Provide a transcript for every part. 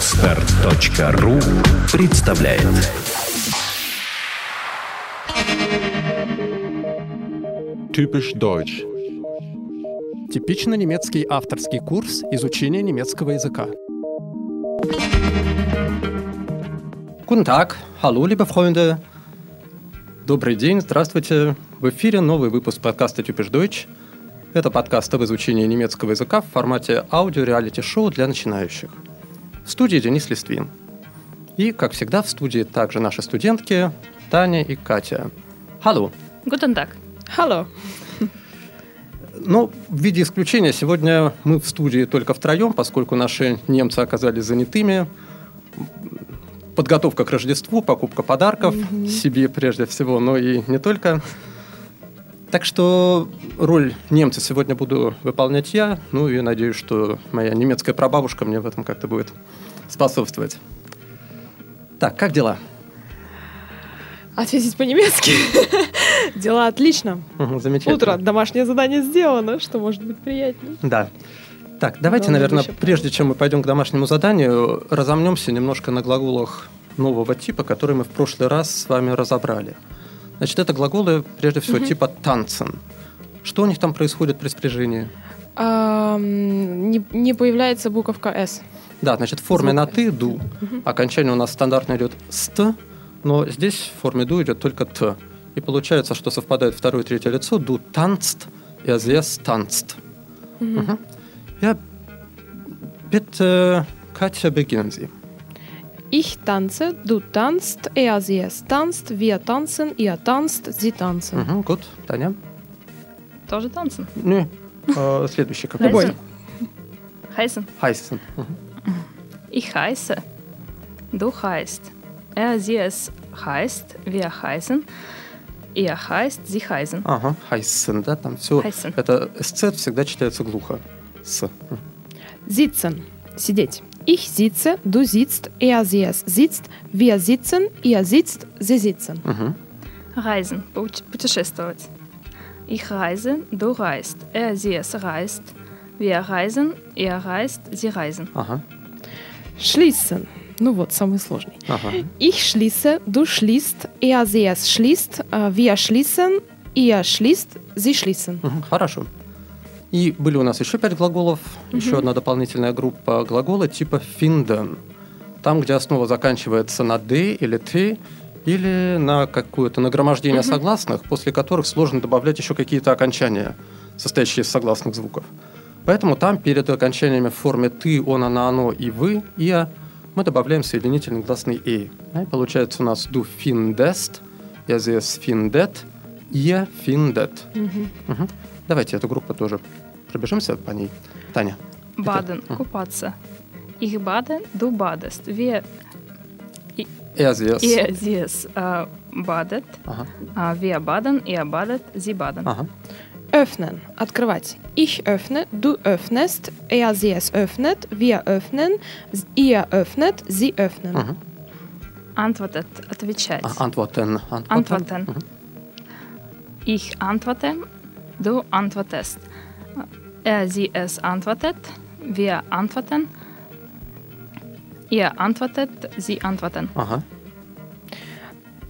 Отстар.ру представляет Typisch Deutsch. Типично немецкий авторский курс изучения немецкого языка. Guten Tag, hallo, liebe Freunde. Добрый день, здравствуйте. В эфире новый выпуск подкаста Typisch Deutsch. Это подкаст об изучении немецкого языка в формате аудио-реалити-шоу для начинающих. В студии Денис Листвин. И, как всегда, в студии также наши студентки Таня и Катя. Hallo. Guten Tag. Hallo. Ну, в виде исключения, сегодня мы в студии только втроем, поскольку наши немцы оказались занятыми. Подготовка к Рождеству, покупка подарков себе прежде всего, но и не только. Так что роль немца сегодня буду выполнять я, ну и надеюсь, что моя немецкая прабабушка мне в этом как-то будет способствовать. Так, как дела? Ответить по-немецки. Дела отлично. Замечательно. Утро, домашнее задание сделано, что может быть приятнее. Да. Так, давайте, наверное, еще прежде чем мы пойдем к домашнему заданию, разомнемся немножко на глаголах нового типа, который мы в прошлый раз с вами разобрали. Значит, это глаголы, прежде всего, типа танцен. Что у них там происходит при спряжении? Не не появляется буковка «с». Да, значит, в форме Звук на. «ты» «ду». Окончание у нас стандартно идет «ст», но здесь в форме «ду» идет только «т». И получается, что совпадает второе и третье лицо «ду танцт» и «азес танцт». Ja, bitte, Katja, beginnen Sie. Ich tanze, du tanzt, er, sie, es tanzt, wir tanzen, ihr tanzt, sie tanzen. Мгм, gut, Таня. Тоже танцем. Не, э, следующий какой? Любой. Heißen. Хайсен. Мгм. Ich heiße. Du heißt. Er, sie, es heißt. Wir heißen. Ihr heißt, sie heißen. Ага, хайсен, да, там все. Heißen. Это сцет всегда читается глухо. С. Sitzen. Сидеть. Ich sitze, du sitzt, er, sie, es sitzt, wir sitzen, ihr sitzt, sie sitzen. Мгм. Reisen. Путь- Путешествовать. Ich reise. Du reist. Er, sie, es reist. Wir reisen. Ihr reist. Sie reisen. Ага, Schließen. Ну вот, самый сложный. ага. Ich schließe, du schließt, er, sie, es schließt, äh, wir schließen, ihr schließt, sie schließen. Мгм, Хорошо. И были у нас еще пять глаголов, еще одна дополнительная группа глагола типа finden. Там, где основа заканчивается на «д» или «ты», или на какое-то нагромождение согласных, после которых сложно добавлять еще какие-то окончания, состоящие из согласных звуков. Поэтому там перед окончаниями в форме «ты», «он», «она», «оно» и «вы», «я» мы добавляем соединительный гласный «и». И получается у нас «du findest», «я здесь findet», «ihr findet». Мгм. Давайте эту группу тоже пробежимся по ней. Таня. Baden. Мгм. Купаться. Er, es. ihr, sie, es äh, badet. Ага, Äh, wir baden. Ihr badet. Sie baden. ага. Öffnen. Открывать. Ich öffne, du öffnest, er, sie, es öffnet, wir öffnen, ihr öffnet, sie öffnen. Мгм. Antwortet. Отвечать. А, Antworten. Antworten. Antworten. Мгм. Ich antworte, du antwortest. Er, sie, es antwortet, wir antworten, ihr antwortet, sie antworten. Ага.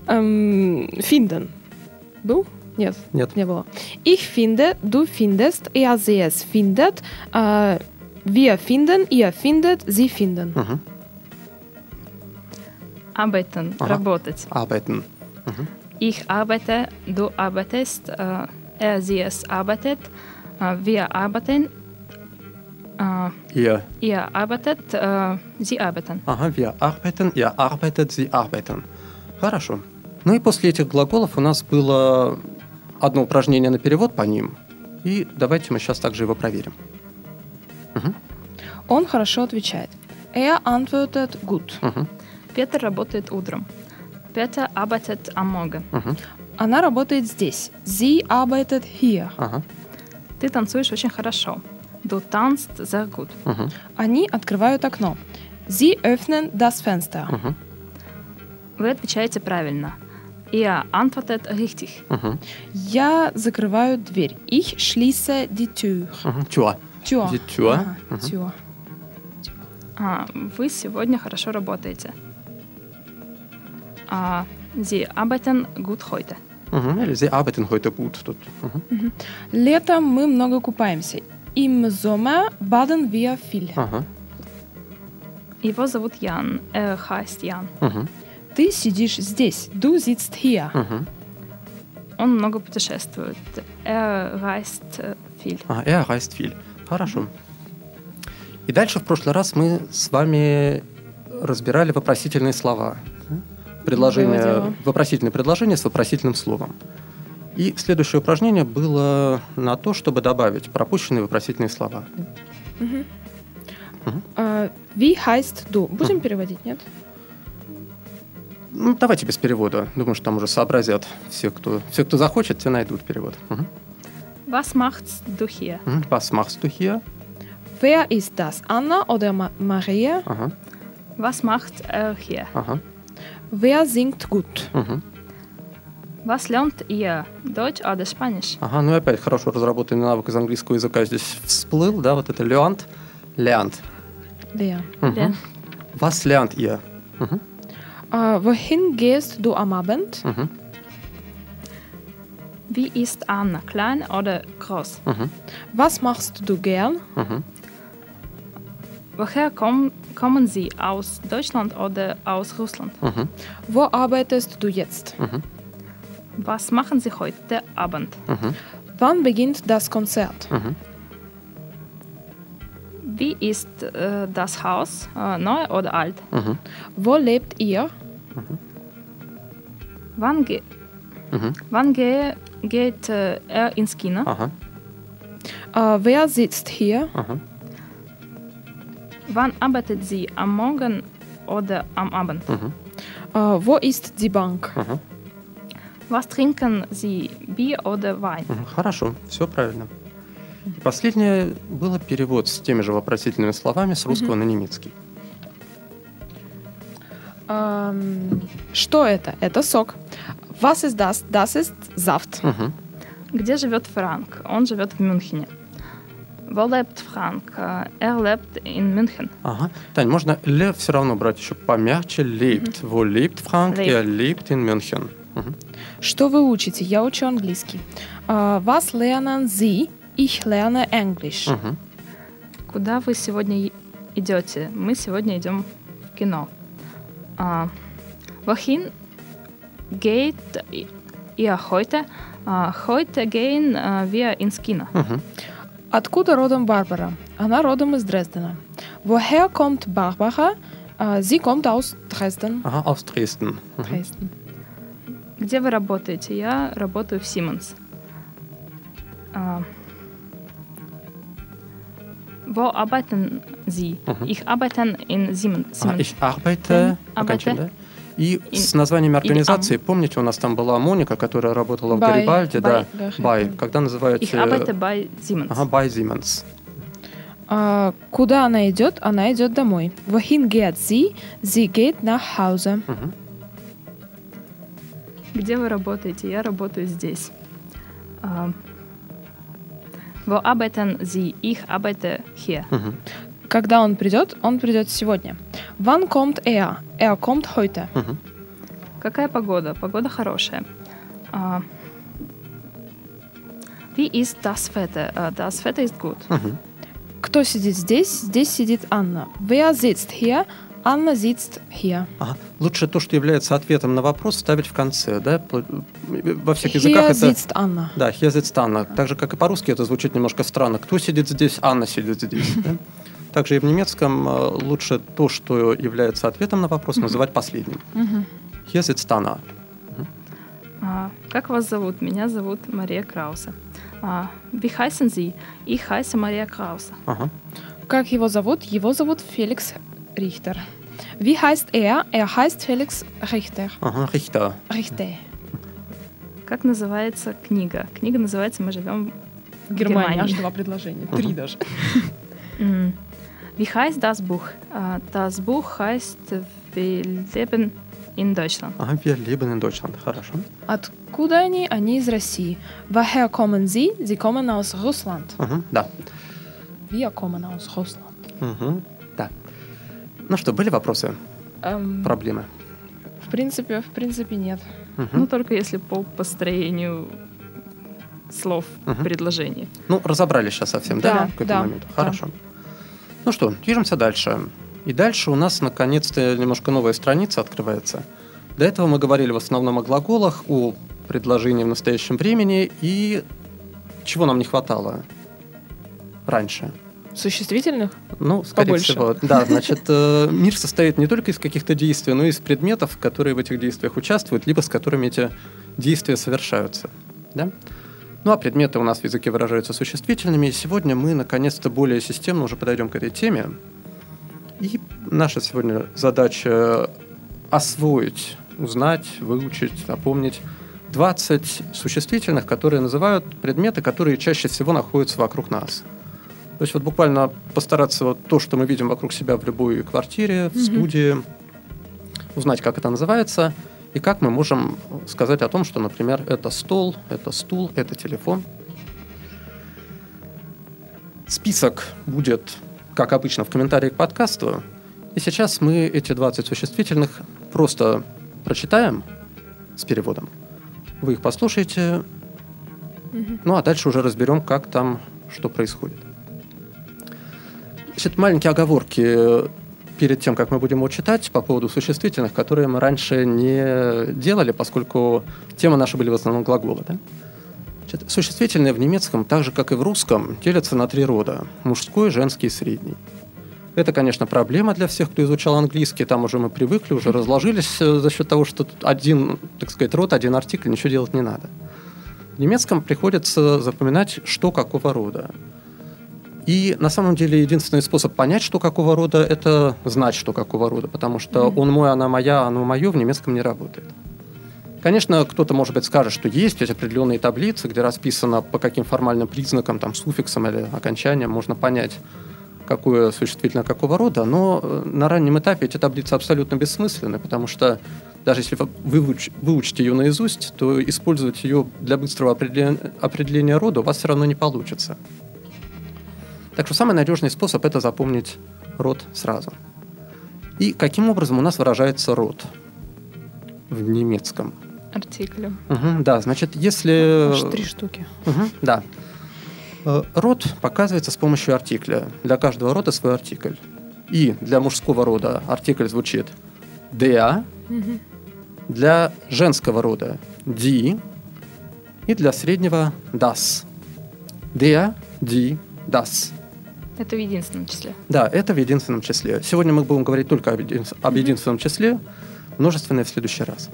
Эм, finden. Du? Нет, Нет. не было. Ich finde, du findest, er, sie, es findet, äh, wir finden, ihr findet, sie finden. Мгм. Arbeiten, Ага. работать. Arbeiten. Ich arbeite, du arbeitest, äh, er, sie, es arbeitet, äh, wir arbeiten, äh, Ihr. ihr arbeitet, äh, sie arbeiten. Ага, wir arbeiten, ihr arbeitet, sie arbeiten. Хорошо. Ну и после этих глаголов у нас было одно упражнение на перевод по ним. И давайте мы сейчас также его проверим. Он хорошо отвечает. Er antwortet gut. Мгм, Петр работает утром. Петр arbeitet am Morgen. мгм. Она работает здесь. Sie arbeitet hier. Ага, Ты танцуешь очень хорошо. Du tanzt sehr gut. мгм, Они открывают окно. Sie öffnen das Fenster. мгм, Вы отвечаете правильно. Ihr antwortet richtig. мгм, Я закрываю дверь. Ich schließe die Tür. мгм. Тюа. Tür. Die Tür. Ага, Mhm. Tür. А, вы сегодня хорошо работаете. А, Sie arbeiten gut heute. Мгм. Или Sie arbeiten heute gut. Тут. Мгм. Летом мы много купаемся. Im Sommer baden wir viel. Ага. Его зовут Ян. Er heißt Ян. Мгм. Ты сидишь здесь. Du sitzt hier. Мгм. Он много путешествует. Er reist äh, viel. А, er reist viel. Хорошо. И дальше в прошлый раз мы с вами разбирали вопросительные слова. Предложение, вопросительное предложение с вопросительным словом. И следующее упражнение было на то, чтобы добавить пропущенные вопросительные слова. Wie heißt du? Будем переводить, нет? Ну, давайте без перевода. Думаю, что там уже сообразят все, кто, все, кто захочет, те найдут перевод. Was machst du hier? Was machst du hier? Wer ist das? Anna oder Ma Maria? Ага, Was macht er hier? ага. Wer singt gut? Мгм. Was lernt ihr? Deutsch oder Spanisch? Ага, ну и опять хорошо разработанный навык из английского языка здесь всплыл, да, вот это lernt, lernt. Wer? Мгм. Lernt. Was lernt ihr? Мгм, А, wohin gehst du am Abend? мгм, Wie ist Anna? Klein oder groß? мгм, Was machst du gern? мгм. Woher komm, kommen Sie? Aus Deutschland oder aus Russland? Mhm. Wo arbeitest du jetzt? Mhm. Was machen Sie heute Abend? Mhm. Wann beginnt das Konzert? Mhm. Wie ist äh, das Haus? Äh, neu oder alt? Mhm. Wo lebt ihr? Mhm. Wann, ge wann ge geht äh, er ins Kino? Äh, wer sitzt hier? Wann arbeitet sie? Am Morgen oder am Abend? Мгм, А, wo ist die Bank? ага. Was trinken Sie? Bier oder Wein? Мгм, Хорошо, все правильно. И последнее было перевод с теми же вопросительными словами с русского на немецкий. Ам, что это? Это сок. Was ist das? Das ist Saft. Мгм, Где живет Франк? Он живет в Мюнхене. Wo lebt Frank? Äh, Er lebt in München. Ага. Тань, можно ле все равно брать еще помягче. Lebt. Wo lebt Frank? Lebt. Er lebt in München. Мгм. Что вы учите? Я учу английский. А, was lernen Sie? Ich lerne English. Мгм. Куда вы сегодня идете? Мы сегодня идем в кино. А, wohin geht ihr heute? А, heute gehen äh, wir ins Kino. Мгм. Откуда родом Барбара? Она родом из Дрездена. Woher kommt Barbara? А, sie kommt aus Dresden. Ага, aus Dresden. Мгм. Dresden. Где вы работаете? Я работаю в Siemens. А, wo arbeiten Sie? Мгм. Ich arbeite in Siemens. А, Siemens. ich arbeite. Мгм. окончим, Arbeite. да? И И- с названиями или организации, помните, у нас там была Моника, которая работала в Bei- Гарибальде, да, bei- Бай. Когда Ich называете... arbeite bei Siemens. Ага, bei Siemens. А, куда она идет? Она идет домой. Wohin geht sie? Sie geht nach Hause. Где вы работаете? Я работаю здесь. Wo arbeiten Sie? Ich arbeite hier. Мгм. Когда он придет? Он придет сегодня. Wann kommt er? Er kommt heute. Мгм. Какая погода? Погода хорошая. А, Wie ist das Wetter? А, Das Wetter ist gut. Мгм. Кто сидит здесь? Здесь сидит Анна. Wer sitzt hier? Анна sitzt hier. Ага. Лучше то, что является ответом на вопрос, ставить в конце, да? Во всех Hier языках это... sitzt Анна. Да, hier sitzt Анна. Так же, как и по-русски, это звучит немножко странно. Кто сидит здесь? Анна сидит здесь. да? Также и в немецком э, лучше то, что является ответом на вопрос, называть последним. Мгм. Hier sitzt Anna. А, Как вас зовут? Меня зовут Мария Краусе. А, Wie heißen Sie? Ich heiße Maria Krause. Ага. Как его зовут? Его зовут Феликс Рихтер. Wie heißt er? Er heißt Felix Richter. Ага, Richter. Richter. Как называется книга? Книга называется «Мы живем в Германия. Германии». Аж два предложения. Три даже. Wie heißt das Buch? А, Das Buch heißt «Wir leben in Deutschland». Ага, wir leben in Deutschland. Хорошо. Откуда они? Они из России. Woher kommen Sie? Sie kommen aus Russland. Ага, да. Wir kommen aus Russland. Мгм, Да. Ну что, были вопросы, Эм, проблемы? в принципе, в принципе, нет. Мгм. Ну, только если по построению слов Мгм. предложений. Ну, разобрались сейчас совсем, да? Да, этому да, моменту? да. Ну что, движемся дальше. И дальше у нас наконец-то немножко новая страница открывается. До этого мы говорили в основном о глаголах, о предложении в настоящем времени и чего нам не хватало раньше. Существительных? Ну, скорее Побольше. всего. Да, значит, э, мир состоит не только из каких-то действий, но и из предметов, которые в этих действиях участвуют, либо с которыми эти действия совершаются. Да? Ну, а предметы у нас в языке выражаются существительными, и сегодня мы, наконец-то, более системно уже подойдем к этой теме. И наша сегодня задача освоить, узнать, выучить, запомнить 20 существительных, которые называют предметы, которые чаще всего находятся вокруг нас. То есть вот буквально постараться вот то, что мы видим вокруг себя в любой квартире, в студии, узнать, как это называется, и как мы можем сказать о том, что, например, это стол, это стул, это телефон. Список будет, как обычно, в комментарии к подкасту. И сейчас мы эти 20 существительных просто прочитаем с переводом. Вы их послушаете, ну а дальше уже разберем, как там, что происходит. Значит, маленькие оговорки перед тем, как мы будем его читать, по поводу существительных, которые мы раньше не делали, поскольку темы наши были в основном глаголы. Да? Значит, существительные в немецком, так же, как и в русском, делятся на три рода – мужской, женский и средний. Это, конечно, проблема для всех, кто изучал английский. Там уже мы привыкли, уже разложились э, за счет того, что один, так сказать, род, один артикль, ничего делать не надо. В немецком приходится запоминать, что какого рода. И на самом деле единственный способ понять, что какого рода, это знать, что какого рода, потому что он мой, она моя, оно мое в немецком не работает. Конечно, кто-то, может быть, скажет, что есть эти определенные таблицы, где расписано, по каким формальным признакам, там, суффиксам или окончаниям можно понять, какое существительное какого рода, но э, на раннем этапе эти таблицы абсолютно бессмысленны, потому что даже если вы выуч- выучите ее наизусть, то использовать ее для быстрого определения, определения рода у вас все равно не получится. Так что самый надежный способ это запомнить род сразу. И каким образом у нас выражается род в немецком? Артиклем. Мгм, да, значит, если... Аж три штуки. Мгм, да. Э, Род показывается с помощью артикля. Для каждого рода свой артикль. И для мужского рода артикль звучит der, для женского рода die и для среднего das. Der, die, das. Это в единственном числе. Да, это в единственном числе. Сегодня мы будем говорить только об, един- об единственном числе, множественное в следующий раз.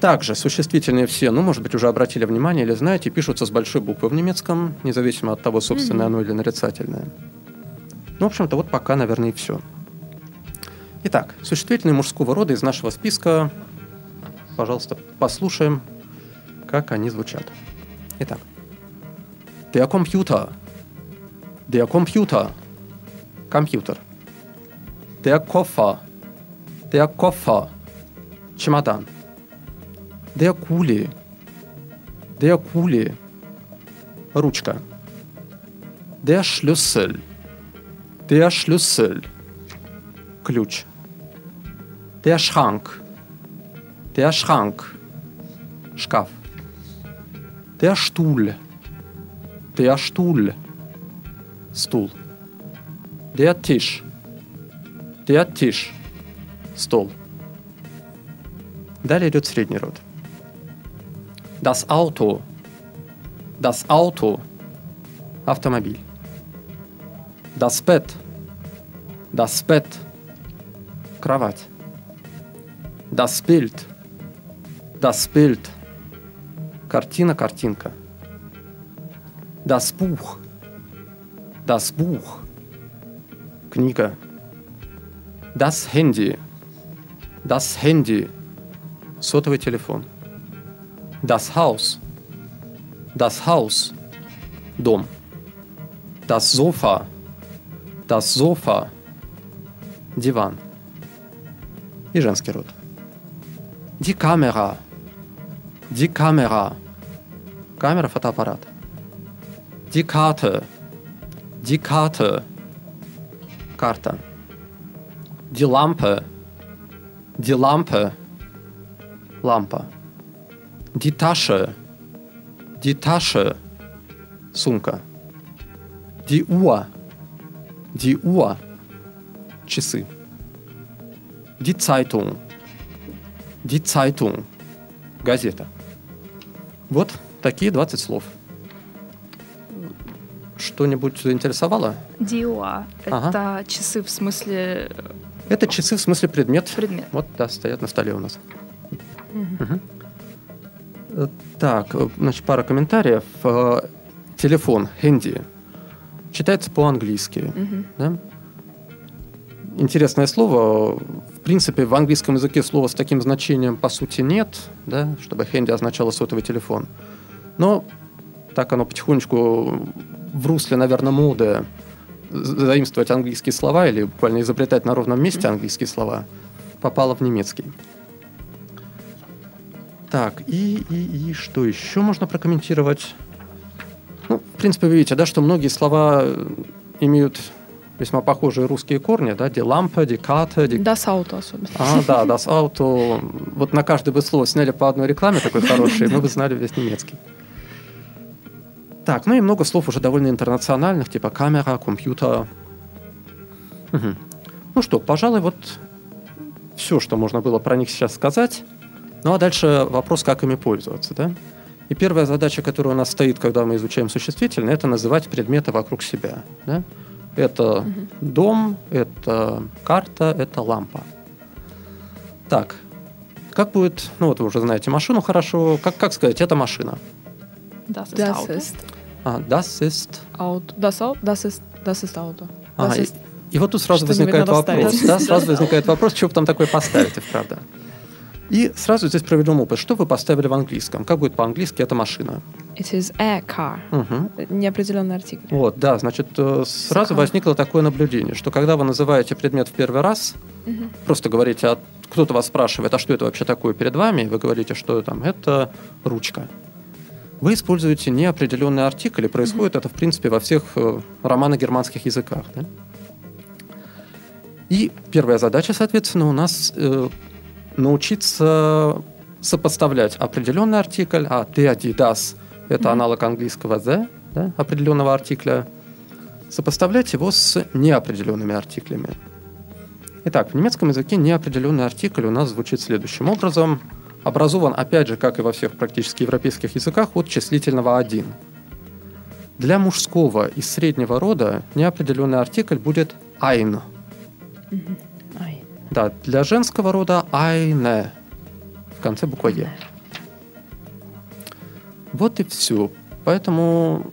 Также существительные все, ну, может быть, уже обратили внимание или знаете, пишутся с большой буквы в немецком, независимо от того, собственное оно или нарицательное. Ну, в общем-то, вот пока, наверное, и все. Итак, существительные мужского рода из нашего списка, пожалуйста, послушаем, как они звучат. Итак. Der Computer. der Computer, Computer, der Koffer, der Koffer, Chimadan, der Kuli, der Kuli, Rutschka, der Schlüssel, der Schlüssel, Klutsch, der Schrank, der Schrank, Schkaf. der Stuhl, der Stuhl. Стул. Der Tisch. Der Tisch. Стол. Далее идет средний род. Das Auto. Das Auto. Автомобиль. Das Bett. Das Bett. Кровать. Das Bild. Das Bild. Картина, картинка. Das Buch. Das Buch. Книга. Das Handy. Das Handy. Сотовый телефон. Das Haus. Das Haus. Дом. Das Sofa. Das Sofa. Диван. И женский род. Die Kamera. Die Kamera. Камера, фотоаппарат. Die Karte. Die Karte. Карта. Die Lampe. Die Lampe. Лампа. Die Tasche. Die Tasche. Сумка. Die Uhr. Die Uhr. Часы. Die Zeitung. Die Zeitung. Газета. Вот такие 20 слов. Что-нибудь заинтересовало? Диуа. Ага. Это часы в смысле Это часы в смысле предмет. предмет. Вот, да, стоят на столе у нас. Э, Так, э, значит, пара комментариев. Э, Телефон, хенди, читается по-английски. да? Интересное слово. В принципе, в английском языке слова с таким значением по сути нет, да, чтобы хенди означало сотовый телефон. Но так оно потихонечку в русле, наверное, моды заимствовать английские слова или буквально изобретать на ровном месте английские слова попало в немецкий. Так, и, и, и что еще можно прокомментировать? Ну, в принципе, вы видите, да, что многие слова э, имеют весьма похожие русские корни, да, die Lampe, die Karte, die... Das Auto особенно. А, да, das Auto. Вот на каждое бы слово сняли по одной рекламе такой хорошей, мы бы знали весь немецкий. Так, ну и много слов уже довольно интернациональных, типа камера, компьютер. Мгм. Ну что, пожалуй, вот все, что можно было про них сейчас сказать. Ну а дальше вопрос, как ими пользоваться, да? И первая задача, которая у нас стоит, когда мы изучаем существительное, это называть предметы вокруг себя. Да? Это дом, это карта, это лампа. Так, как будет, ну вот вы уже знаете машину хорошо, как, как сказать, это машина. Das ist Das Auto. А, das ist... Auto. Das Auto. Das ist, das ist Auto. Ага, Das и, ist и вот тут сразу возникает вопрос. Да, сразу возникает вопрос, что вы там такое поставите, правда. И сразу здесь проведем опыт. Что вы поставили в английском? Как будет по-английски эта машина? It is a car. Мгм. Неопределенный артикль. Вот, да, значит, э, сразу Ага. возникло такое наблюдение, что когда вы называете предмет в первый раз, просто говорите, а кто-то вас спрашивает, а что это вообще такое перед вами, и вы говорите, что там, это ручка. Вы используете неопределенный артикль, и происходит это, в принципе, во всех э, романо-германских языках. да? И первая задача, соответственно, у нас э, научиться сопоставлять определенный артикль, а die, das – это аналог английского the, да, определенного артикля, сопоставлять его с неопределенными артиклями. Итак, в немецком языке неопределенный артикль у нас звучит следующим образом. Образован, опять же, как и во всех практически европейских языках, от числительного «один». Для мужского и среднего рода неопределенный артикль будет «ein». Да, для женского рода «eine» в конце буква «е». Вот и все. Поэтому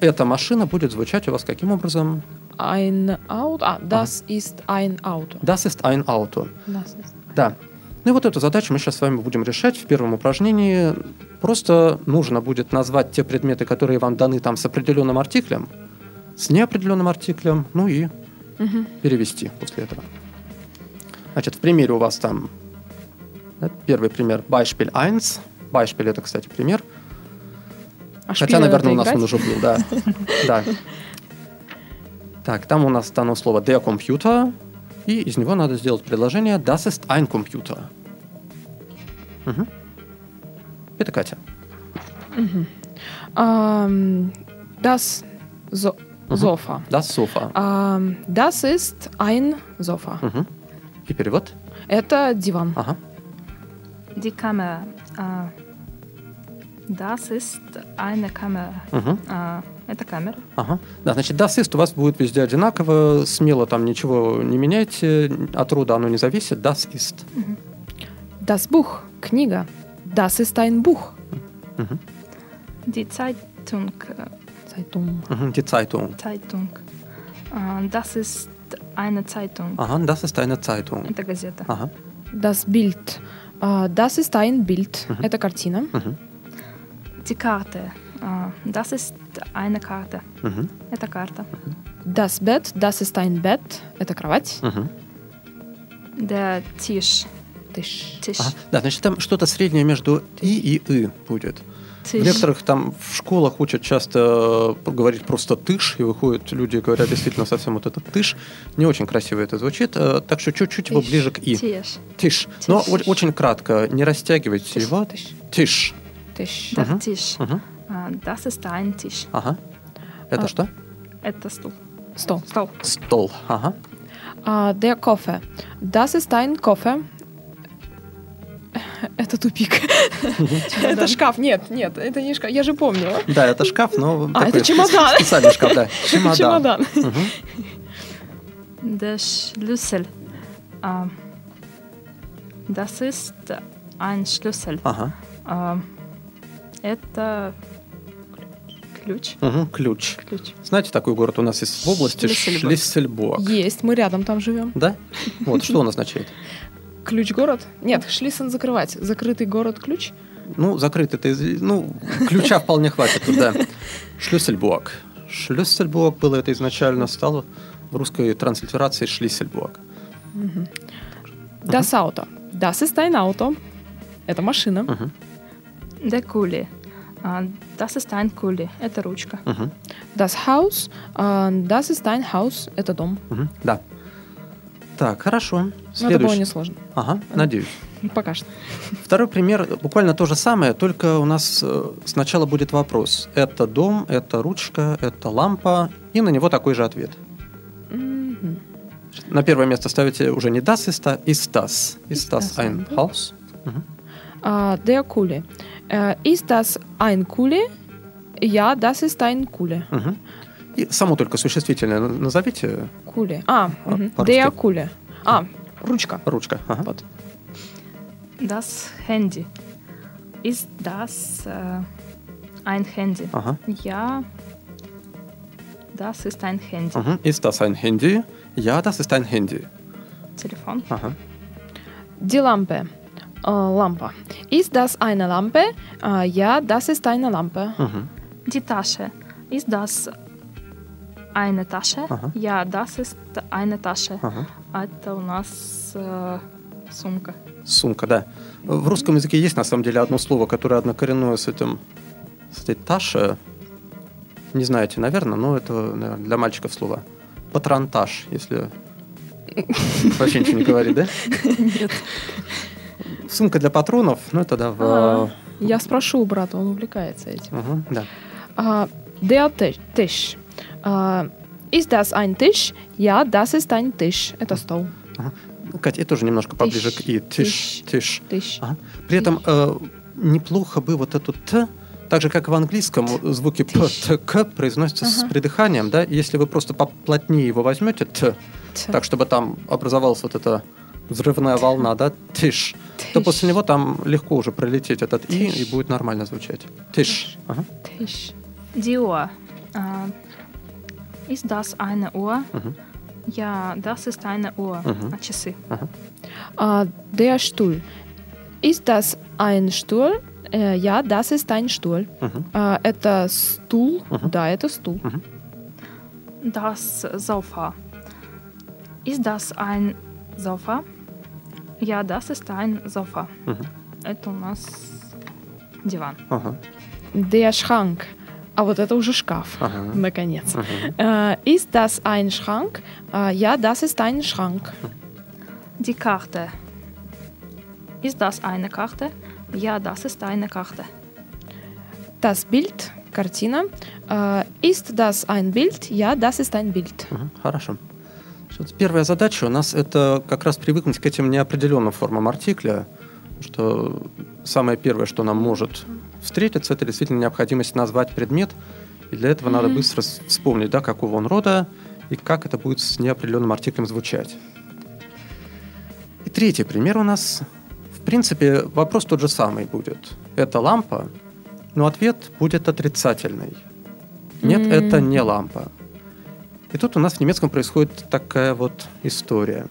эта машина будет звучать у вас каким образом? Ein Auto. А, das ist ein Auto. Das ist ein Auto. Das ist Да. Ну и вот эту задачу мы сейчас с вами будем решать в первом упражнении. Просто нужно будет назвать те предметы, которые вам даны там с определенным артиклем, с неопределенным артиклем, ну и перевести после этого. Значит, в примере у вас там да, первый пример Beispiel 1. Beispiel это, кстати, пример. А Хотя, наверное, у нас он играть? уже был, да. да. Так, там у нас дано слово der Computer, и из него надо сделать предложение Das ist ein Computer. Мгм. Это Катя. Ähm, das so Mhm. Sofa. Das Sofa. Ähm, das ist ein Sofa. Мгм. И перевод? Это диван. Ага. Die Kamera. Äh, das ist eine Kamera. Мгм. Äh, это камера. Ага. Да, значит, das ist у вас будет везде одинаково, смело там ничего не меняйте, от рода оно не зависит, das ist. Das Buch. Книга. Das ist ein Buch. Die Zeitung. Äh, Zeitung. Die Zeitung. Zeitung. Äh, das ist eine Zeitung. Ага, das ist eine Zeitung. Это газета. Ага. Das Bild. Äh, das ist ein Bild. Это картина. Мгм. Die Karte. Äh, das ist eine Karte. Мгм. Это карта. Das Bett. Das ist ein Bett. Это кровать. Мгм. Der Tisch. Тыш. Tisch. Ага. Да, значит, там что-то среднее между и и и будет. В Тиш. некоторых там в школах учат часто э, говорить просто тыш, и выходят люди, говорят действительно совсем вот этот тыш. Не очень красиво это звучит, э, так что чуть-чуть его Тыш. ближе к и. Тиш. Тиш. Но Тиш. очень кратко, не растягивайте его. Тыш. Тиш. Тыщ. Der Мгм. Tisch. Мгм. Das ist ein Tisch. Ага. Это А. что? Это стул. Стол. Стол. Стол. Ага. А, der Кофе. Das ist ein Кофе. Это тупик. Это шкаф. Нет, нет, это не шкаф. Я же помнила. Да, это шкаф, но А, это чемодан. специальный шкаф, да. Чемодан. Чемодан. Der Schlüssel. А, Das ist ein Schlüssel. Ага. А, Это ключ. Мгм, Ключ. Ключ. Знаете, такой город у нас есть в области Шлиссельбург. Шлиссельбург. Есть, мы рядом там живем. Да? Вот, что он означает? Ключ город? Нет, Шлиссен закрывать. Закрытый город ключ? Ну, закрыт это, из- ну, ключа вполне хватит тут, да. Шлюссельбург. Шлюссельбург было это изначально, стало в русской транслитерации Шлиссельбург. Das Auto. Das ist ein Auto. Это машина. Мгм, Der Kuli. А, Das ist ein Kuli. Это ручка. мгм, Das Haus. а, Das ist ein Haus. Это дом. мгм, Да. Так, хорошо. Но это было Следующий. несложно. Ага, надеюсь. Ну, Пока что. Второй пример буквально то же самое, только у нас э, сначала будет вопрос. Это дом, это ручка, это лампа, и на него такой же ответ. Мгм. На первое место ставите уже не das ist, а ist das. Ist das ein Haus? А, Der Kuli. Äh, Ist das ein Kuli? Ja, das ist ein Kuli. И само только существительное на- назовите. Кули. А, А, по-русски. Der Кули. А, ручка. Ручка. Ага. Вот. Das Handy. Ist das äh, ein Handy? Ага. Ja. Das ist ein Handy. Мгм. Ist das ein Handy? Ja, das ist ein Handy. Telefon. Ага. Die Lampe. Äh, Lampe. Ist das eine Lampe? Äh, ja, das ist eine Lampe. Мгм. Die Tasche. Ist das eine Tasche? Ага. Ja, das ist eine Tasche. Ага. Это у нас э, сумка. Сумка, да. В русском языке есть на самом деле одно слово, которое однокоренное с этим, с этой Таша. Не знаете, наверное, но это наверное, для мальчиков слово. Патронтаж, если вообще ничего не говорит, да? Нет. Сумка для патронов, ну это да, в... А. Я спрошу у брата, он увлекается этим. Мгм, да. Äh, der Tisch. Äh, ist das ein Tisch? Ja, das ist ein Tisch. Это стол. Ну, Катя, это тоже немножко поближе к и. Тиш, тиш. Тыш. Ага. При этом э, неплохо бы вот эту Т, так же, как и в английском, звуки П, Т, К произносятся с Ага. придыханием, да? Если вы просто поплотнее его возьмете, Т, Т. так, чтобы там образовалась вот эта взрывная волна, да, тиш, то Тиш. после него там легко уже пролететь этот И, Тиш. и будет нормально звучать. Тиш. Ага. Die Uhr. Äh, ist das eine Uhr? Мгм. Ja, das ist eine Uhr. Mhm. А часы? Äh, der Stuhl. Ist das ein Stuhl? Äh, ja, das ist ein Stuhl. Äh, это стул? Да, это стул. Das Sofa. Ist das ein Sofa? Ja, das ist ein Sofa. Мгм. Это у нас диван. Ага. Der Schrank. А вот это уже шкаф. Ага. Наконец. Мгм. Äh, ist das ein Schrank? Äh, ja, das ist ein Schrank. Die Karte. Ist das eine Karte? Ja, das ist eine Karte. Das Bild, картина. Äh, ist das ein Bild? Ja, das ist ein Bild. Мгм, Хорошо. Первая задача у нас это как раз привыкнуть к этим неопределенным формам артикля, что самое первое, что нам может встретиться, это действительно необходимость назвать предмет, и для этого надо быстро вспомнить, да, какого он рода и как это будет с неопределенным артиклем звучать. И третий пример у нас, в принципе, вопрос тот же самый будет. Это лампа, но ответ будет отрицательный. Нет, М. это не лампа. И тут у нас в немецком происходит такая вот история.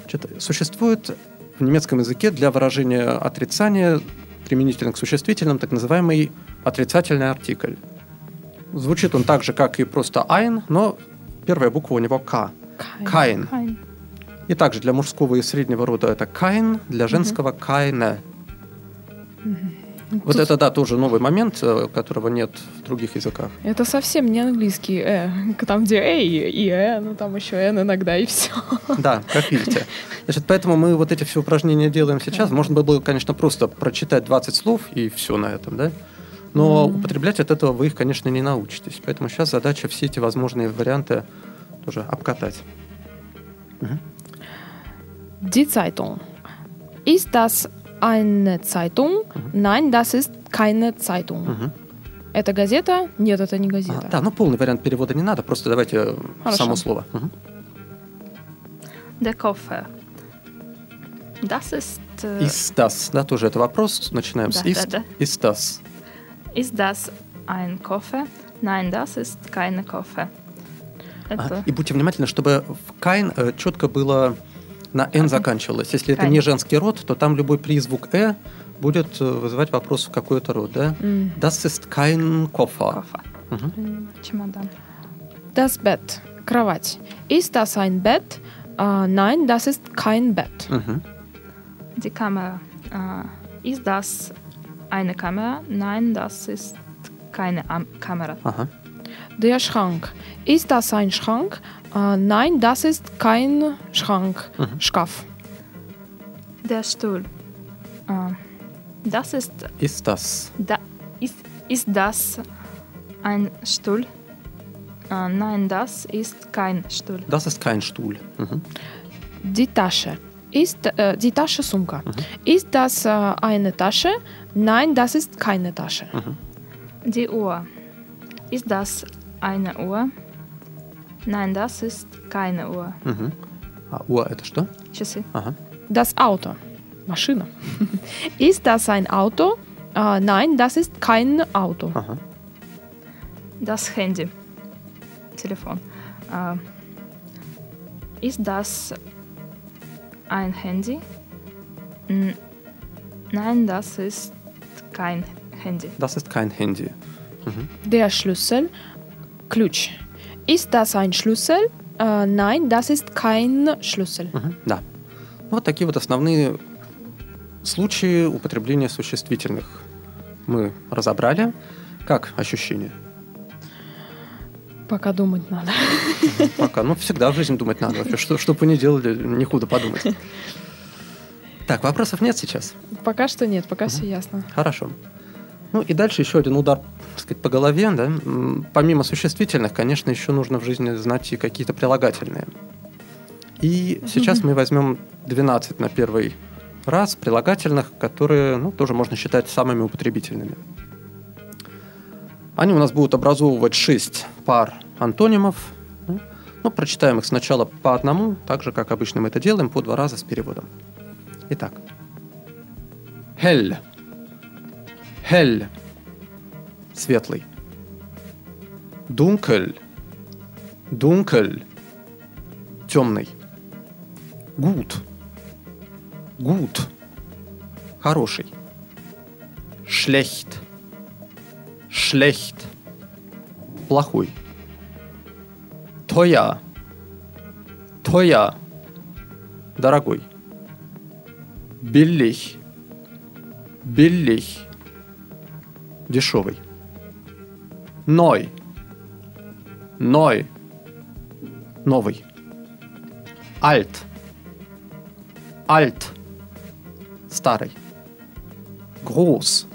Значит, существует в немецком языке для выражения отрицания применительно к существительным так называемый отрицательный артикль. Звучит он так же, как и просто ein, но первая буква у него К. Kein. И также для мужского и среднего рода это kein, для женского keine. Вот Тут- это, да, тоже новый момент, э, которого нет в других языках. Это совсем не английский «э», там, где «эй» и «э», ну там еще «н» иногда, и все. Да, как видите. Значит, поэтому мы вот эти все упражнения делаем сейчас. Можно было, конечно, просто прочитать 20 слов и все на этом, да? Но употреблять от этого вы их, конечно, не научитесь. Поэтому сейчас задача все эти возможные варианты тоже обкатать. Die Zeitung. Ist das eine Zeitung? Nein, das ist keine Zeitung. Мгм. Это газета? Нет, это не А, газета. да, ну полный вариант перевода не надо, просто давайте э, Хорошо. само слово. Мгм. Der Koffer. Das ist... Äh, Ist das, да, тоже это вопрос. Начинаем с Да, ist. да, Ist das. Ist das ein Koffer? Nein, das ist keine Koffer. Ага. Это... И будьте внимательны, чтобы в кайн э, четко было на «н» заканчивалось. Если это Кайн. не женский род, то там любой призвук «э» будет э, вызывать вопрос в какой-то род, да? М. Das ist kein Koffer. Koffer. М, Чемодан. Das Bett. Кровать. Ist das ein Bett? Äh, nein, das ist kein Bett. Мгм. Die Kamera. Äh, ist das eine Kamera? Nein, das ist keine Am Kamera. Ага. Der Schrank. Ist das ein Schrank? Äh, nein, das ist kein Schrank. Mhm. Schkaff. Der Stuhl. Äh, das ist. Ist das? Da, ist, ist das ein Stuhl? Äh, nein, das ist kein Stuhl. Das ist kein Stuhl. Mhm. Die Tasche. Ist äh, die Tasche Sumka. Mhm. Ist das äh, eine Tasche? Nein, das ist keine Tasche. Mhm. Die Uhr. Ist das eine Uhr? Nein, das ist keine Uhr. Мгм. А Uhr это что? Часы. Ага. Das Auto. Maschine. ist das ein Auto? Äh, nein, das ist kein Auto. Ага. Das Handy. Telefon. Äh, ist das ein Handy? N Nein, das ist kein Handy. Das ist kein Handy. Der Schlüssel. Ключ. Ist das ein Schlüssel? Äh, nein, das ist kein Schlüssel. Мгм. Да. Ну, Вот такие вот основные случаи употребления существительных мы разобрали. Как ощущение? Пока думать надо. Пока. Ну, всегда в жизни думать надо вообще. Что, что бы вы ни делали, не худо подумать. Так, вопросов нет сейчас? Пока что нет, пока все ясно. Хорошо. Ну и дальше еще один удар, так сказать, по голове. Да? Помимо существительных, конечно, еще нужно в жизни знать и какие-то прилагательные. И сейчас мы возьмем 12 на первый раз прилагательных, которые ну, тоже можно считать самыми употребительными. Они у нас будут образовывать 6 пар антонимов. Ну, прочитаем их сначала по одному, так же, как обычно мы это делаем, по два раза с переводом. Итак. Hell. Hell. Светлый. Dunkel. Dunkel. Темный. Gut. Gut. Хороший. Schlecht. Schlecht. Плохой. Teuer. Teuer. Дорогой. Billig. Billig. Дешевый. Ной. Ной. Новый. Alt. Alt. Старый. Groß.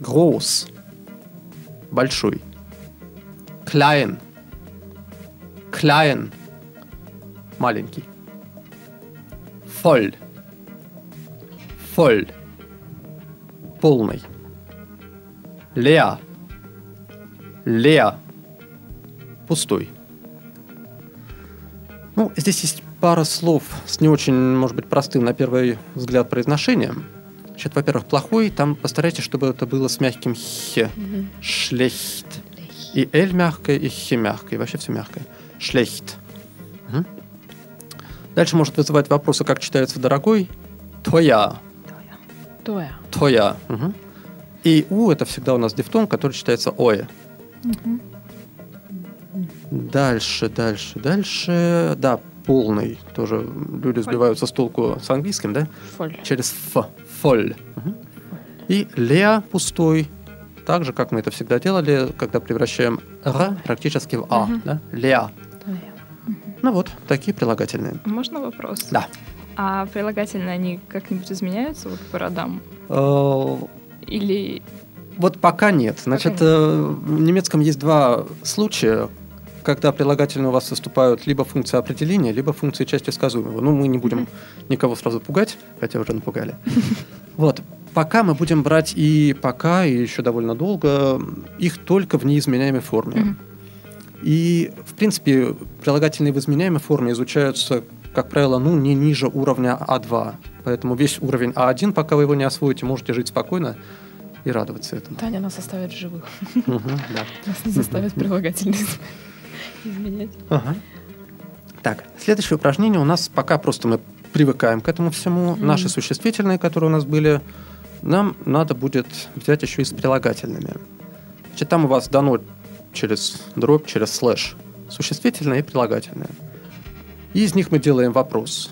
Groß. Большой. Klein. Klein. Маленький. Voll. Voll. Полный. Leer. Leer. Пустой. Ну, здесь есть пара слов с не очень, может быть, простым на первый взгляд произношением. Значит, во-первых, плохой, там постарайтесь, чтобы это было с мягким хе. Шлехт. И эль мягкое, и хе мягкое, и вообще все мягкое. Шлехт. Мгм. Дальше может вызывать вопросы, как читается дорогой. Твоя. Тоя. Твоя. Мгм. И у это всегда у нас дифтонг, который читается ое. Дальше, дальше, дальше. Да, полный. Тоже люди сбиваются с толку с английским, да? Фоль. Через ф. Фоль. Мгм. И леа пустой, так же, как мы это всегда делали, когда превращаем р практически в а. Да? Леа. Ну вот, такие прилагательные. Можно вопрос? Да. А прилагательные, они как-нибудь изменяются вот по родам? Э, Или Вот пока нет. Значит, нет. э, в немецком есть два случая, когда прилагательные у вас выступают либо функции определения, либо функции части сказуемого. Ну, мы не будем никого сразу пугать, хотя уже напугали. Вот. Пока мы будем брать и пока, и еще довольно долго, их только в неизменяемой форме. И, в принципе, прилагательные в изменяемой форме изучаются, как правило, ну, не ниже уровня А2. Поэтому весь уровень А1, пока вы его не освоите, можете жить спокойно и радоваться этому. Таня нас оставит живых. Да. Нас не заставят прилагательные изменять. Ага. Так, следующее упражнение у нас пока просто мы привыкаем к этому всему. Наши существительные, которые у нас были, нам надо будет взять еще и с прилагательными. Значит, там у вас дано через дробь, через слэш существительное и прилагательное. И из них мы делаем вопрос.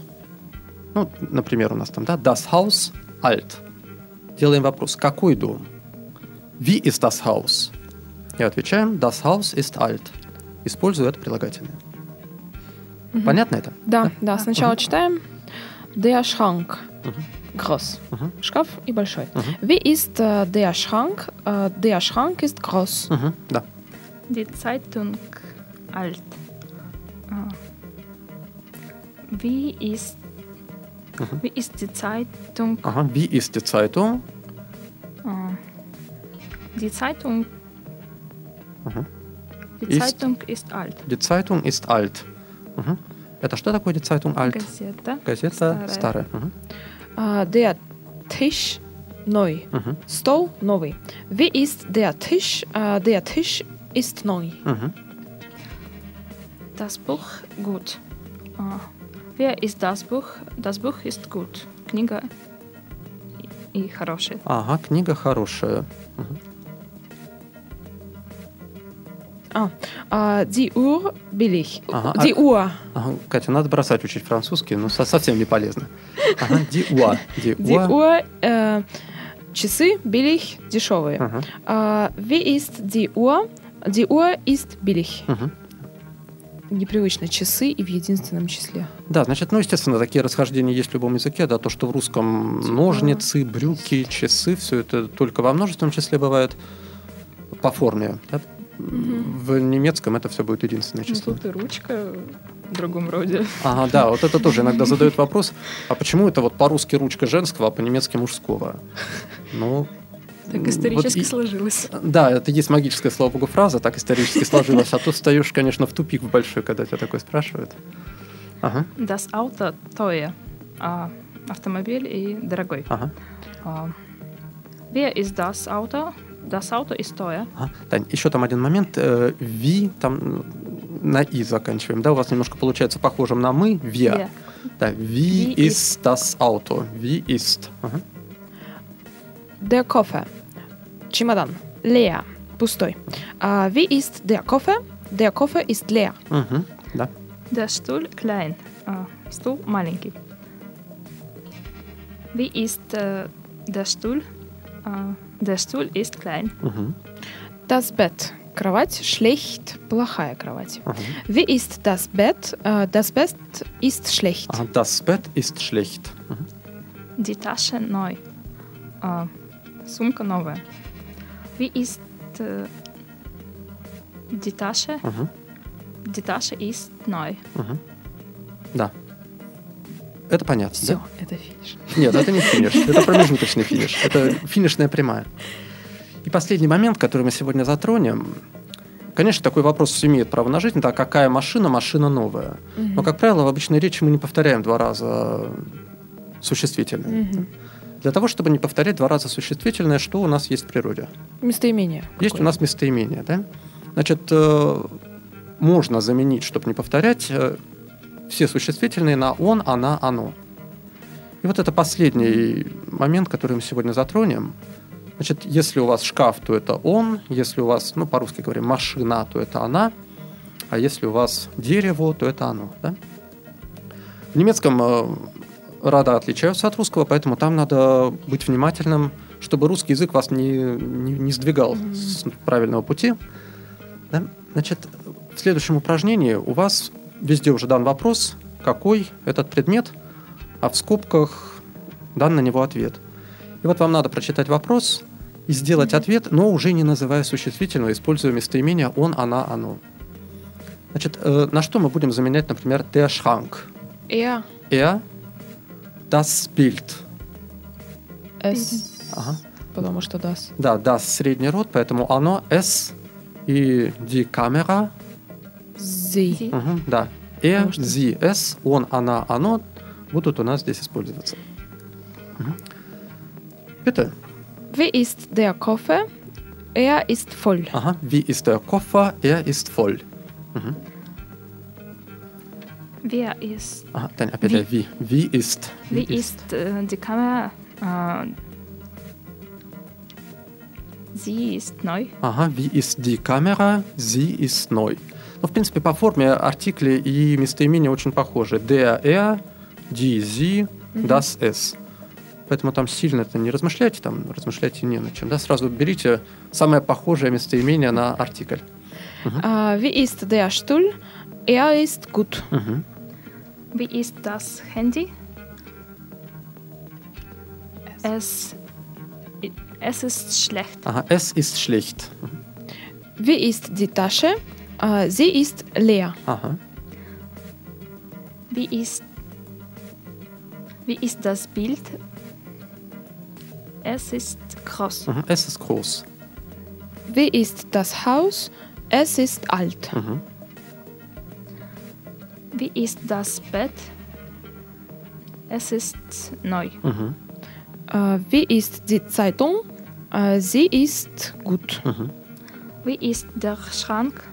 Ну, например, у нас там, да, das Haus alt. Делаем вопрос, какой дом? Wie ist das Haus? И отвечаем, das Haus ist alt. Используя это прилагательное. Понятно это? Да, да, сначала Мгм. читаем. Der Schrank. Мгм. Groß. Мгм. Шкаф и большой. Мгм. Wie ist äh, der Schrank? Äh, der Schrank ist groß. Мгм, Да. die Zeitung alt? Ah. Wie ist Mhm. wie ist die Zeitung? Ага. Wie ist die Zeitung? Ah. Die Zeitung Мгм. die Ist- Zeitung ist alt. Die Zeitung ist alt. Мгм. Это что такое die Zeitung alt? Газета. Газета Старая. старая. Мгм. Äh, der Tisch neu. Мгм. Stol новый. Wie ist der Tisch? Äh, der Tisch ist neu. Мгм. Das Buch gut. Ah. Wer ist das Buch? Das Buch ist gut. Книга и, хорошая. Ага, книга хорошая. Ah, äh, die Uhr billig. Aha, die ah- Uhr. Ага, Катя, надо бросать учить французский, но со- совсем не полезно. Ага, die Uhr. Die Die Uhr. Uhr. Äh, часы billig, дешевые. Ага, Äh, wie ist die Uhr? Die Uhr ist billig. мгм. Непривычно часы и в единственном числе. Да, значит, ну, естественно, такие расхождения есть в любом языке, да, то, что в русском ножницы, брюки, часы, все это только во множественном числе бывает по форме. да. В немецком это все будет единственное Ну, число. тут и ручка в другом роде. Ага, да, вот это тоже иногда задают вопрос, а почему это вот по-русски ручка женского, а по-немецки мужского? Ну, Так вот исторически и- сложилось. Да, это есть магическая, слава богу, фраза, так исторически сложилось, а тут встаешь, конечно, в тупик в большой, когда тебя такое спрашивают. Ага, Das Auto teuer. А, автомобиль и дорогой. ага, А, wer ist das Auto? Das Auto ist teuer. ага. Тань, еще там один момент. э, Ви, там на И заканчиваем, да, у вас немножко получается похожим на мы. Wer? Да, wie Wie ist das Auto? Wie ist? Ага. Der Koffer. Чемодан. Leer. Пустой. Äh, wie ist der Koffer? Der Koffer ist leer. Мгм, да. Der Stuhl klein. А, стул маленький. Wie ist äh, der Stuhl? А, der Stuhl ist klein. Мгм, Das Bett. Кровать. Schlecht. Плохая кровать. ага. Wie ist das Bett? Äh, das Bett ist schlecht. Ага, Das Bett ist schlecht. Мгм. Die Tasche neu. А, сумка новая. Ist die Tasche? Мгм, Die Tasche ist neu. мгм. Да. Это понятно, Все, да? это финиш. Нет, это не финиш, это промежуточный финиш, это финишная прямая. И последний момент, который мы сегодня затронем. Конечно, такой вопрос имеет право на жизнь, да, какая машина, машина новая. Но, как правило, в обычной речи мы не повторяем два раза существительное. Мгм. Для того, чтобы не повторять два раза существительное, что у нас есть в природе? Местоимение. Есть у нас местоимение, да? Значит, э, можно заменить, чтобы не повторять, э, все существительные на он, она, оно. И вот это последний момент, который мы сегодня затронем. Значит, если у вас шкаф, то это он, если у вас, ну, по-русски говорим, машина, то это она, а если у вас дерево, то это оно, да? В немецком э, рада отличаются от русского, поэтому там надо быть внимательным чтобы русский язык вас не, не, не сдвигал с правильного пути. Да? Значит, в следующем упражнении у вас везде уже дан вопрос, какой этот предмет, а в скобках дан на него ответ. И вот вам надо прочитать вопрос и сделать ответ, но уже не называя существительного, используя местоимение он, она, оно. Значит, э, на что мы будем заменять, например, der Schrank? Er, Er, das Bild. es, Ага. потому что das. Да, das средний род, поэтому оно, es и die Kamera. Sie. Мгм, да. Er, Потому что- sie, es, он, она, оно будут у нас здесь использоваться. Мгм. Bitte. Wie ist der Koffer? Er ist voll. Ага. Wie ist der Koffer? Er ist voll. Мгм. Wer ist, Ага, dann опять ja, wie. Wie ist. wie ist äh, die Kamera? Äh, sie ist neu. Ага, wie ist die Kamera? Sie ist neu. Ну, в принципе, по форме артикли и местоимения очень похожи. Der, er, die, sie, das, es. Поэтому там сильно это не размышляйте, там размышляйте не на чем. Да? Сразу берите самое похожее местоимение на артикль. Äh, wie ist der Stuhl? Er ist gut. Мгм. Wie ist das Handy? Es, es ist schlecht. Aha, es ist schlecht. Wie ist die Tasche? Äh, sie ist leer. Aha. Wie ist, wie ist das Bild? Es ist groß. Aha, es ist groß. Wie ist das Haus? Es ist alt. Mhm. Wie ist das Bett? Es ist neu. Mhm. Äh, wie ist die Zeitung? Äh, sie ist gut. Mhm. Wie ist der Schrank?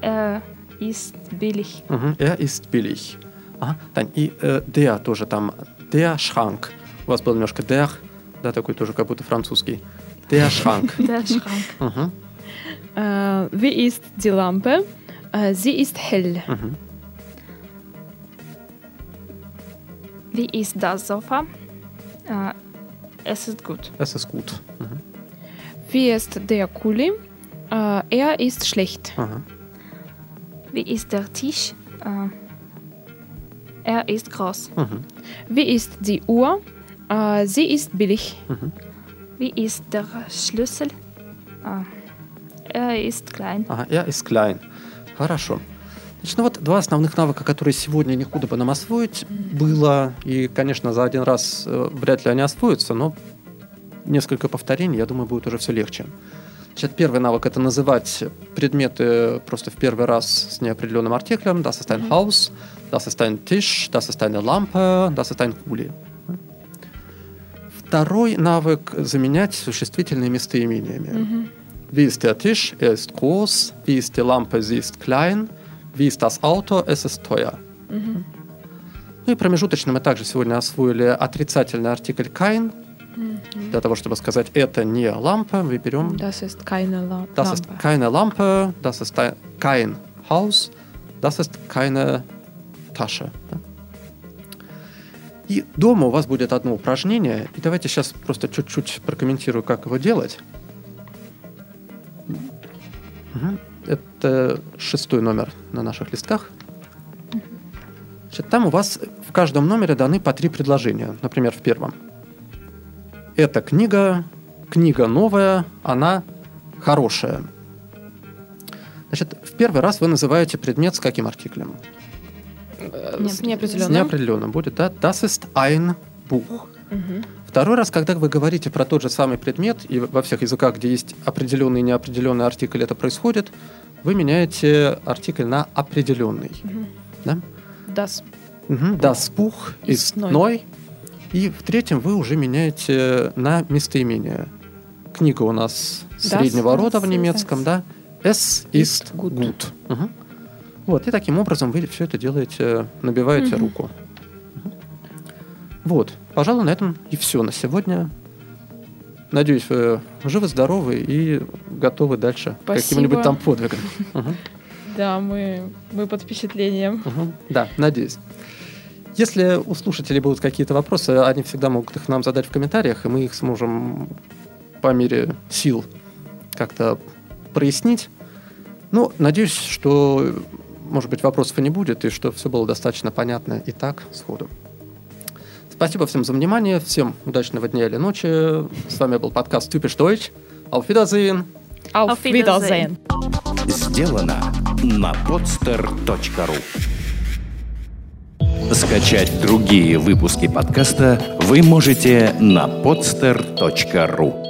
Er ist billig. Мгм. Er ist billig. Ага. Тань, и э, der тоже там. Der Schrank. У вас был немножко der, да, такой тоже как будто французский. Der Schrank. Der Schrank. Мгм. Äh, wie ist die Lampe? Äh, sie ist hell. Mhm. Wie ist das Sofa? Äh, es ist gut. Es ist gut. Mhm. Wie ist der Kuli? Äh, er ist schlecht. Mhm. Wie ist der Tisch? er ist groß. Mhm. Wie ist die Uhr? sie ist billig. Mhm. Wie ist der Schlüssel? er ist klein. Aha, er ist klein. Хорошо. Значит, ну вот два основных навыка, которые сегодня не худо бы нам освоить, было, и, конечно, за один раз э, вряд ли они освоятся, но несколько повторений, я думаю, будет уже все легче. Значит, первый навык – это называть предметы просто в первый раз с неопределенным артиклем. Das ist ein Haus, das ist ein Tisch, das ist eine Lampe, das ist ein Kuli. Второй навык – заменять существительные местоимениями. Wie ist der Tisch? Er ist groß. Wie ist die Lampe? Sie ist klein. Wie ist das Auto? Es ist teuer. Ну и промежуточно мы также сегодня освоили отрицательный артикль kein. Для того, чтобы сказать «это не лампа», мы берем Das ist keine La «das ist Lampe. keine Lampe», «das ist ein- kein Haus», «das ist keine Tasche». да. И дома у вас будет одно упражнение, и давайте сейчас просто чуть-чуть прокомментирую, как его делать. Это шестой номер на наших листках. Значит, там у вас в каждом номере даны по три предложения. Например, в первом. Эта книга, книга новая, она хорошая. Значит, в первый раз вы называете предмет с каким артиклем? Э, Не С С неопределенным. неопределенным будет, да? Das ist ein Buch. Второй раз, когда вы говорите про тот же самый предмет, и во всех языках, где есть определенный и неопределенный артикль, это происходит, вы меняете артикль на определенный. Да? Das. Мгм. Das Buch Ist neu. И в третьем вы уже меняете на местоимение. Книга у нас Das среднего рода в немецком, да? Es ist gut. gut. Мгм. Вот, и таким образом вы все это делаете, набиваете руку. Вот, пожалуй, на этом и все на сегодня. Надеюсь, вы живы-здоровы и готовы дальше к каким-нибудь там подвигам. Мгм. Да, мы, мы под впечатлением. Да, надеюсь. Если у слушателей будут какие-то вопросы, они всегда могут их нам задать в комментариях, и мы их сможем по мере сил как-то прояснить. Ну, надеюсь, что, может быть, вопросов и не будет, и что все было достаточно понятно и так сходу. Спасибо всем за внимание, всем удачного дня или ночи. С вами был подкаст Typisch Deutsch. Auf. Wiedersehen. Сделано на podster.ru Скачать другие выпуски подкаста вы можете на podster.ru